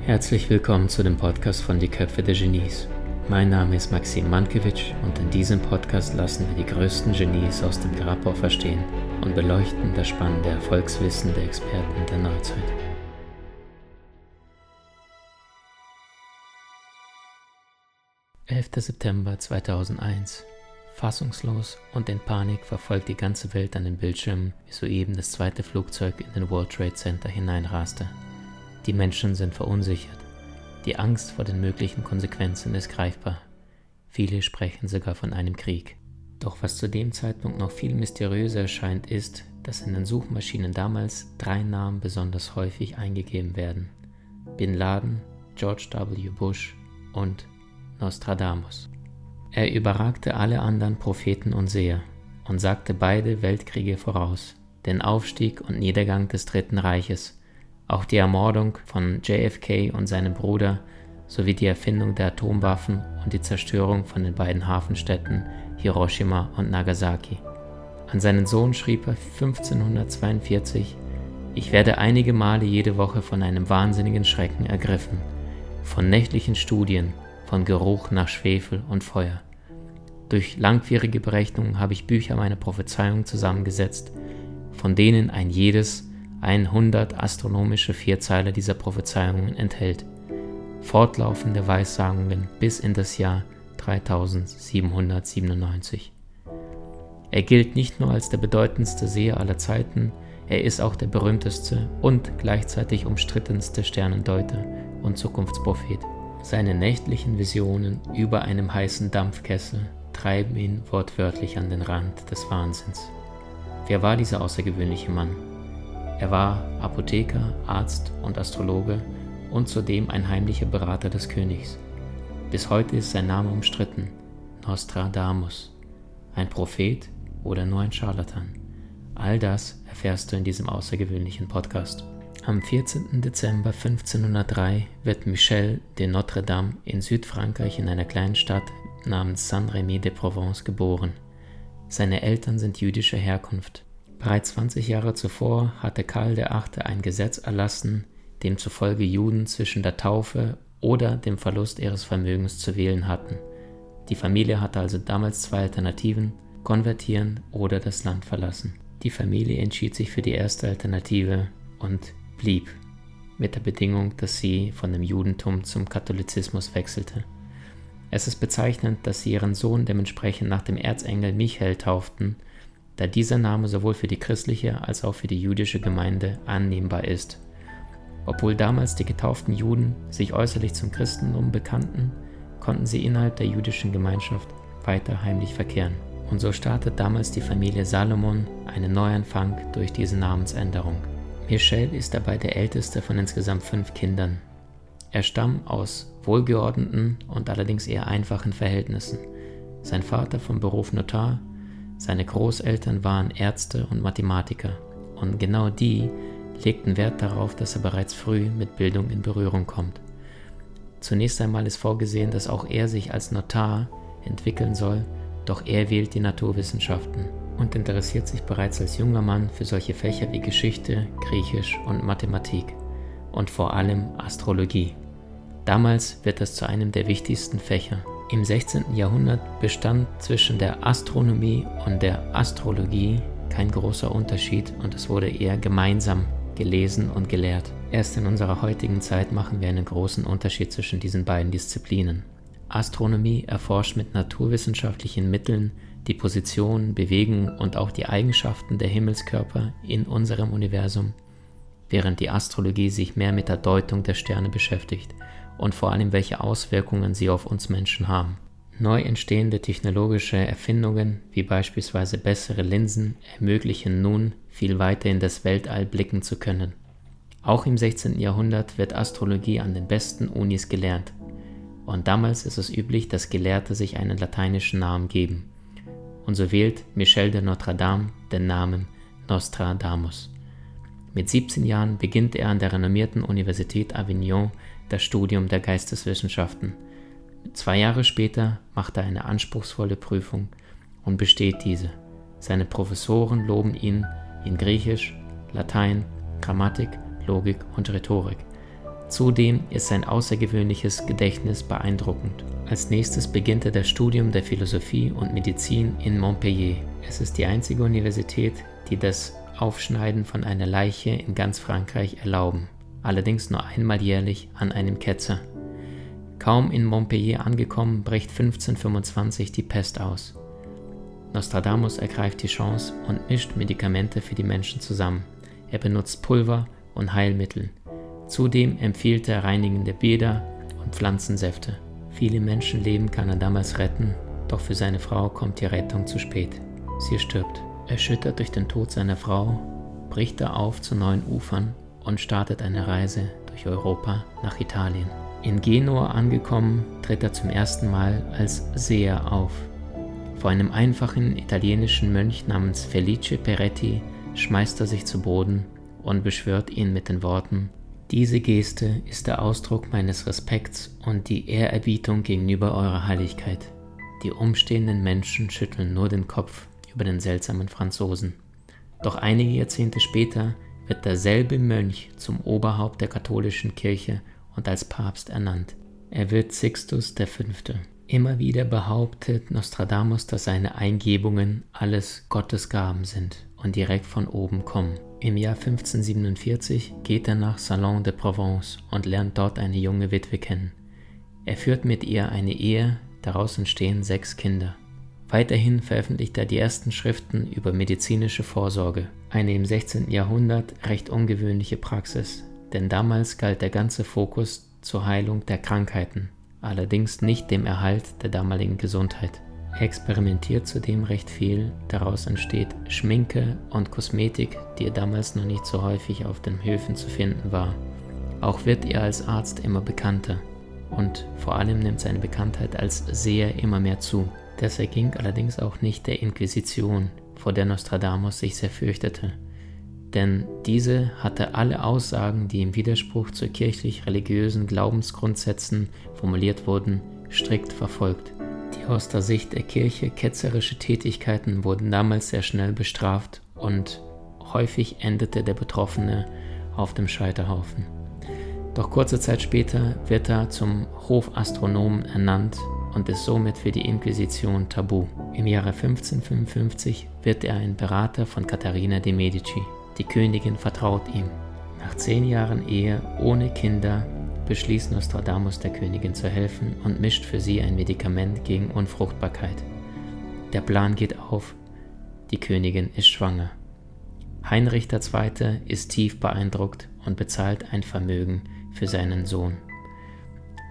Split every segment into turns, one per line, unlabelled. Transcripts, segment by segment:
Herzlich willkommen zu dem Podcast von Die Köpfe der Genies. Mein Name ist Maxim Mankewitsch und in diesem Podcast lassen wir die größten Genies aus dem Grabau verstehen und beleuchten das spannende Erfolgswissen der Experten der Neuzeit. Elfter September 2001 Fassungslos und in Panik verfolgt die ganze Welt an den Bildschirmen, wie soeben das zweite Flugzeug in den World Trade Center hineinraste. Die Menschen sind verunsichert. Die Angst vor den möglichen Konsequenzen ist greifbar. Viele sprechen sogar von einem Krieg. Doch was zu dem Zeitpunkt noch viel mysteriöser erscheint, ist, dass in den Suchmaschinen damals drei Namen besonders häufig eingegeben werden. Bin Laden, George W. Bush und Nostradamus. Er überragte alle anderen Propheten und Seher und sagte beide Weltkriege voraus, den Aufstieg und Niedergang des Dritten Reiches, auch die Ermordung von JFK und seinem Bruder sowie die Erfindung der Atomwaffen und die Zerstörung von den beiden Hafenstädten Hiroshima und Nagasaki. An seinen Sohn schrieb er 1542, ich werde einige Male jede Woche von einem wahnsinnigen Schrecken ergriffen, von nächtlichen Studien, von Geruch nach Schwefel und Feuer. Durch langwierige Berechnungen habe ich Bücher meiner Prophezeiung zusammengesetzt, von denen ein jedes 100 astronomische Vierzeiler dieser Prophezeiungen enthält, fortlaufende Weissagungen bis in das Jahr 3797. Er gilt nicht nur als der bedeutendste Seher aller Zeiten, er ist auch der berühmteste und gleichzeitig umstrittenste Sternendeuter und Zukunftsprophet. Seine nächtlichen Visionen über einem heißen Dampfkessel treiben ihn wortwörtlich an den Rand des Wahnsinns. Wer war dieser außergewöhnliche Mann? Er war Apotheker, Arzt und Astrologe und zudem ein heimlicher Berater des Königs. Bis heute ist sein Name umstritten, Nostradamus, ein Prophet oder nur ein Scharlatan. All das erfährst du in diesem außergewöhnlichen Podcast. Am 14. Dezember 1503 wird Michel de Notre-Dame in Südfrankreich in einer kleinen Stadt namens Saint-Rémy de Provence geboren. Seine Eltern sind jüdischer Herkunft. Bereits 20 Jahre zuvor hatte Karl VIII. ein Gesetz erlassen, demzufolge Juden zwischen der Taufe oder dem Verlust ihres Vermögens zu wählen hatten. Die Familie hatte also damals zwei Alternativen, konvertieren oder das Land verlassen. Die Familie entschied sich für die erste Alternative und blieb, mit der Bedingung, dass sie von dem Judentum zum Katholizismus wechselte. Es ist bezeichnend, dass sie ihren Sohn dementsprechend nach dem Erzengel Michael tauften da dieser Name sowohl für die christliche als auch für die jüdische Gemeinde annehmbar ist. Obwohl damals die getauften Juden sich äußerlich zum Christentum bekannten, konnten sie innerhalb der jüdischen Gemeinschaft weiter heimlich verkehren. Und so startet damals die Familie Salomon einen Neuanfang durch diese Namensänderung. Michel ist dabei der älteste von insgesamt fünf Kindern. Er stammt aus wohlgeordneten und allerdings eher einfachen Verhältnissen. Sein Vater vom Beruf Notar seine Großeltern waren Ärzte und Mathematiker und genau die legten Wert darauf, dass er bereits früh mit Bildung in Berührung kommt. Zunächst einmal ist vorgesehen, dass auch er sich als Notar entwickeln soll, doch er wählt die Naturwissenschaften und interessiert sich bereits als junger Mann für solche Fächer wie Geschichte, Griechisch und Mathematik und vor allem Astrologie. Damals wird es zu einem der wichtigsten Fächer im 16. Jahrhundert bestand zwischen der Astronomie und der Astrologie kein großer Unterschied und es wurde eher gemeinsam gelesen und gelehrt. Erst in unserer heutigen Zeit machen wir einen großen Unterschied zwischen diesen beiden Disziplinen. Astronomie erforscht mit naturwissenschaftlichen Mitteln die Position, Bewegung und auch die Eigenschaften der Himmelskörper in unserem Universum, während die Astrologie sich mehr mit der Deutung der Sterne beschäftigt und vor allem welche Auswirkungen sie auf uns Menschen haben. Neu entstehende technologische Erfindungen wie beispielsweise bessere Linsen ermöglichen nun, viel weiter in das Weltall blicken zu können. Auch im 16. Jahrhundert wird Astrologie an den besten Unis gelernt. Und damals ist es üblich, dass Gelehrte sich einen lateinischen Namen geben. Und so wählt Michel de Notre Dame den Namen Nostradamus. Mit 17 Jahren beginnt er an der renommierten Universität Avignon das Studium der Geisteswissenschaften. Zwei Jahre später macht er eine anspruchsvolle Prüfung und besteht diese. Seine Professoren loben ihn in Griechisch, Latein, Grammatik, Logik und Rhetorik. Zudem ist sein außergewöhnliches Gedächtnis beeindruckend. Als nächstes beginnt er das Studium der Philosophie und Medizin in Montpellier. Es ist die einzige Universität, die das Aufschneiden von einer Leiche in ganz Frankreich erlauben, allerdings nur einmal jährlich an einem Ketzer. Kaum in Montpellier angekommen, bricht 1525 die Pest aus. Nostradamus ergreift die Chance und mischt Medikamente für die Menschen zusammen. Er benutzt Pulver und Heilmittel. Zudem empfiehlt er reinigende Bäder und Pflanzensäfte. Viele Menschenleben kann er damals retten, doch für seine Frau kommt die Rettung zu spät. Sie stirbt. Erschüttert durch den Tod seiner Frau, bricht er auf zu neuen Ufern und startet eine Reise durch Europa nach Italien. In Genua angekommen, tritt er zum ersten Mal als Seher auf. Vor einem einfachen italienischen Mönch namens Felice Peretti schmeißt er sich zu Boden und beschwört ihn mit den Worten Diese Geste ist der Ausdruck meines Respekts und die Ehrerbietung gegenüber eurer Heiligkeit. Die umstehenden Menschen schütteln nur den Kopf über den seltsamen Franzosen. Doch einige Jahrzehnte später wird derselbe Mönch zum Oberhaupt der katholischen Kirche und als Papst ernannt. Er wird Sixtus V. Immer wieder behauptet Nostradamus, dass seine Eingebungen alles Gottes Gaben sind und direkt von oben kommen. Im Jahr 1547 geht er nach Salon de Provence und lernt dort eine junge Witwe kennen. Er führt mit ihr eine Ehe, daraus entstehen sechs Kinder. Weiterhin veröffentlicht er die ersten Schriften über medizinische Vorsorge, eine im 16. Jahrhundert recht ungewöhnliche Praxis, denn damals galt der ganze Fokus zur Heilung der Krankheiten, allerdings nicht dem Erhalt der damaligen Gesundheit. Er experimentiert zudem recht viel, daraus entsteht Schminke und Kosmetik, die damals noch nicht so häufig auf den Höfen zu finden war. Auch wird er als Arzt immer bekannter und vor allem nimmt seine Bekanntheit als Seher immer mehr zu. Das erging allerdings auch nicht der Inquisition, vor der Nostradamus sich sehr fürchtete, denn diese hatte alle Aussagen, die im Widerspruch zu kirchlich-religiösen Glaubensgrundsätzen formuliert wurden, strikt verfolgt. Aus der Sicht der Kirche ketzerische Tätigkeiten wurden damals sehr schnell bestraft und häufig endete der Betroffene auf dem Scheiterhaufen. Doch kurze Zeit später wird er zum Hofastronomen ernannt und ist somit für die Inquisition tabu. Im Jahre 1555 wird er ein Berater von Katharina de Medici. Die Königin vertraut ihm. Nach zehn Jahren Ehe ohne Kinder beschließt Nostradamus der Königin zu helfen und mischt für sie ein Medikament gegen Unfruchtbarkeit. Der Plan geht auf, die Königin ist schwanger. Heinrich II. ist tief beeindruckt und bezahlt ein Vermögen für seinen Sohn.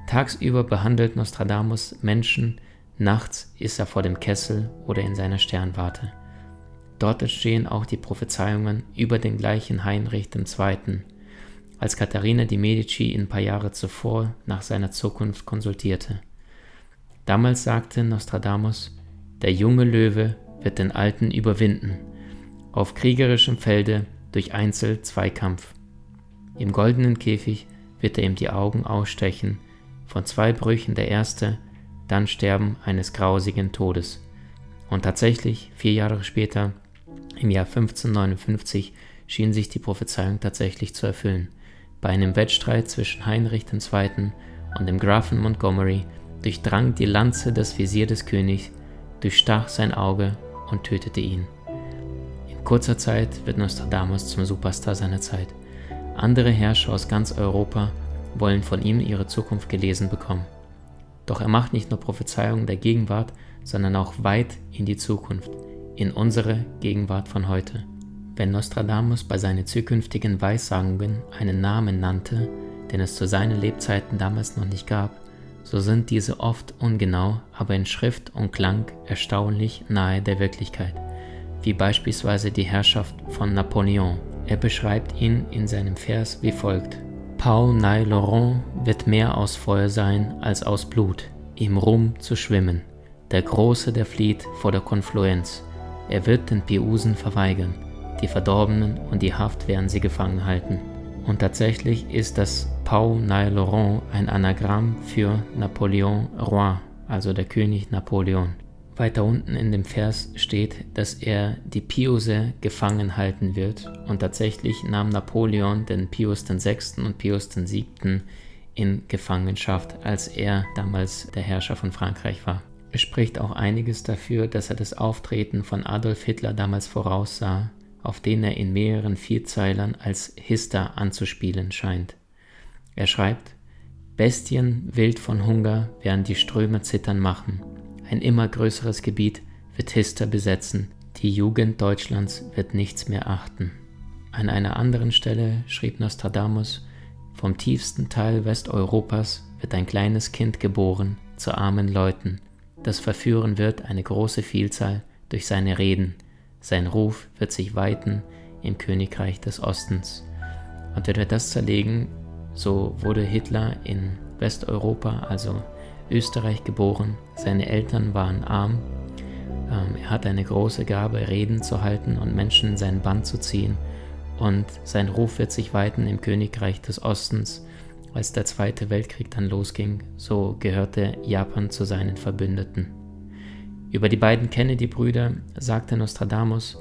Tagsüber behandelt Nostradamus Menschen, nachts ist er vor dem Kessel oder in seiner Sternwarte. Dort entstehen auch die Prophezeiungen über den gleichen Heinrich II., als Katharina di Medici ihn ein paar Jahre zuvor nach seiner Zukunft konsultierte. Damals sagte Nostradamus, der junge Löwe wird den Alten überwinden, auf kriegerischem Felde durch Einzel-Zweikampf. Im goldenen Käfig wird er ihm die Augen ausstechen von zwei Brüchen der erste, dann Sterben eines grausigen Todes. Und tatsächlich, vier Jahre später, im Jahr 1559, schien sich die Prophezeiung tatsächlich zu erfüllen. Bei einem Wettstreit zwischen Heinrich II. und dem Grafen Montgomery durchdrang die Lanze das Visier des Königs, durchstach sein Auge und tötete ihn. In kurzer Zeit wird Nostradamus zum Superstar seiner Zeit. Andere Herrscher aus ganz Europa wollen von ihm ihre Zukunft gelesen bekommen. Doch er macht nicht nur Prophezeiungen der Gegenwart, sondern auch weit in die Zukunft, in unsere Gegenwart von heute. Wenn Nostradamus bei seinen zukünftigen Weissagungen einen Namen nannte, den es zu seinen Lebzeiten damals noch nicht gab, so sind diese oft ungenau, aber in Schrift und Klang erstaunlich nahe der Wirklichkeit, wie beispielsweise die Herrschaft von Napoleon. Er beschreibt ihn in seinem Vers wie folgt. Paul Nay-Laurent wird mehr aus Feuer sein als aus Blut, im Rum zu schwimmen. Der Große, der flieht vor der Konfluenz. Er wird den Piusen verweigern. Die Verdorbenen und die Haft werden sie gefangen halten. Und tatsächlich ist das Pau Nay-Laurent ein Anagramm für Napoleon Roi, also der König Napoleon. Weiter unten in dem Vers steht, dass er die Piuse gefangen halten wird und tatsächlich nahm Napoleon den Pius VI. und Pius VII. in Gefangenschaft, als er damals der Herrscher von Frankreich war. Es spricht auch einiges dafür, dass er das Auftreten von Adolf Hitler damals voraussah, auf den er in mehreren Vierzeilern als Hister anzuspielen scheint. Er schreibt, Bestien wild von Hunger werden die Ströme zittern machen ein immer größeres Gebiet wird Hister besetzen. Die Jugend Deutschlands wird nichts mehr achten. An einer anderen Stelle schrieb Nostradamus, vom tiefsten Teil Westeuropas wird ein kleines Kind geboren zu armen Leuten, das verführen wird eine große Vielzahl durch seine Reden. Sein Ruf wird sich weiten im Königreich des Ostens. Und wenn wir das zerlegen, so wurde Hitler in Westeuropa, also Österreich geboren. Seine Eltern waren arm. Ähm, er hatte eine große Gabe, Reden zu halten und Menschen in seinen Band zu ziehen. Und sein Ruf wird sich weiten im Königreich des Ostens. Als der Zweite Weltkrieg dann losging, so gehörte Japan zu seinen Verbündeten. Über die beiden Kennedy-Brüder sagte Nostradamus,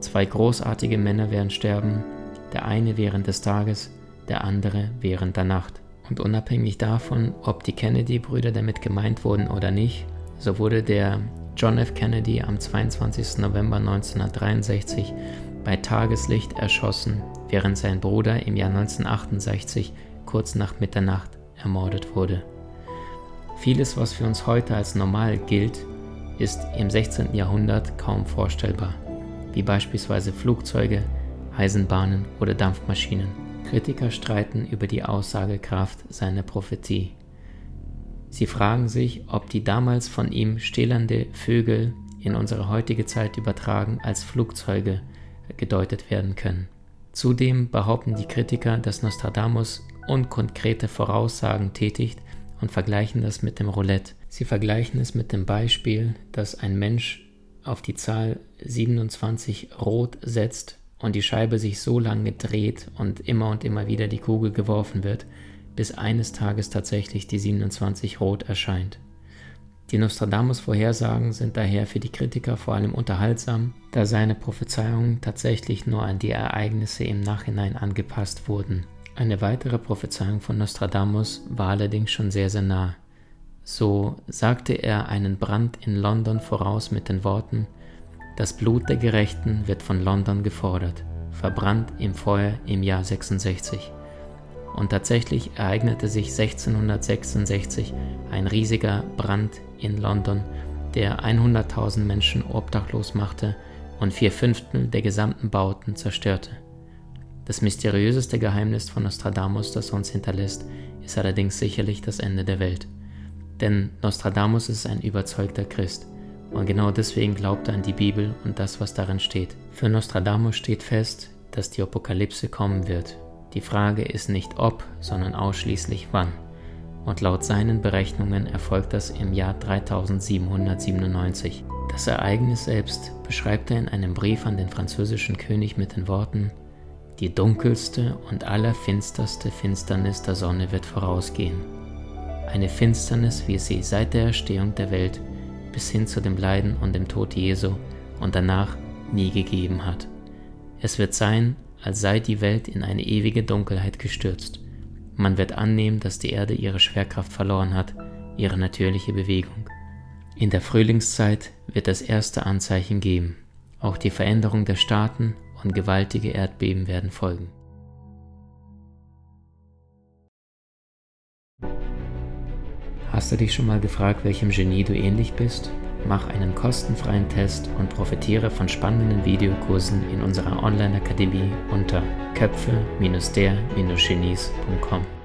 zwei großartige Männer werden sterben, der eine während des Tages, der andere während der Nacht. Und unabhängig davon, ob die Kennedy-Brüder damit gemeint wurden oder nicht, so wurde der John F. Kennedy am 22. November 1963 bei Tageslicht erschossen, während sein Bruder im Jahr 1968 kurz nach Mitternacht ermordet wurde. Vieles, was für uns heute als normal gilt, ist im 16. Jahrhundert kaum vorstellbar, wie beispielsweise Flugzeuge, Eisenbahnen oder Dampfmaschinen. Kritiker streiten über die Aussagekraft seiner Prophetie. Sie fragen sich, ob die damals von ihm stählernde Vögel in unsere heutige Zeit übertragen als Flugzeuge gedeutet werden können. Zudem behaupten die Kritiker, dass Nostradamus unkonkrete Voraussagen tätigt und vergleichen das mit dem Roulette. Sie vergleichen es mit dem Beispiel, dass ein Mensch auf die Zahl 27 rot setzt und die Scheibe sich so lange dreht und immer und immer wieder die Kugel geworfen wird, bis eines Tages tatsächlich die 27 rot erscheint. Die Nostradamus-Vorhersagen sind daher für die Kritiker vor allem unterhaltsam, da seine Prophezeiungen tatsächlich nur an die Ereignisse im Nachhinein angepasst wurden. Eine weitere Prophezeiung von Nostradamus war allerdings schon sehr, sehr nah. So sagte er einen Brand in London voraus mit den Worten, das Blut der Gerechten wird von London gefordert, verbrannt im Feuer im Jahr 66. Und tatsächlich ereignete sich 1666 ein riesiger Brand in London, der 100.000 Menschen obdachlos machte und vier Fünftel der gesamten Bauten zerstörte. Das mysteriöseste Geheimnis von Nostradamus, das uns hinterlässt, ist allerdings sicherlich das Ende der Welt. Denn Nostradamus ist ein überzeugter Christ. Und genau deswegen glaubt er an die Bibel und das, was darin steht. Für Nostradamus steht fest, dass die Apokalypse kommen wird. Die Frage ist nicht ob, sondern ausschließlich wann. Und laut seinen Berechnungen erfolgt das im Jahr 3797. Das Ereignis selbst beschreibt er in einem Brief an den französischen König mit den Worten, die dunkelste und allerfinsterste Finsternis der Sonne wird vorausgehen. Eine Finsternis, wie sie seit der Erstehung der Welt bis hin zu dem Leiden und dem Tod Jesu und danach nie gegeben hat. Es wird sein, als sei die Welt in eine ewige Dunkelheit gestürzt. Man wird annehmen, dass die Erde ihre Schwerkraft verloren hat, ihre natürliche Bewegung. In der Frühlingszeit wird das erste Anzeichen geben. Auch die Veränderung der Staaten und gewaltige Erdbeben werden folgen. Hast du dich schon mal gefragt, welchem Genie du ähnlich bist? Mach einen kostenfreien Test und profitiere von spannenden Videokursen in unserer Online-Akademie unter köpfe-der-genies.com.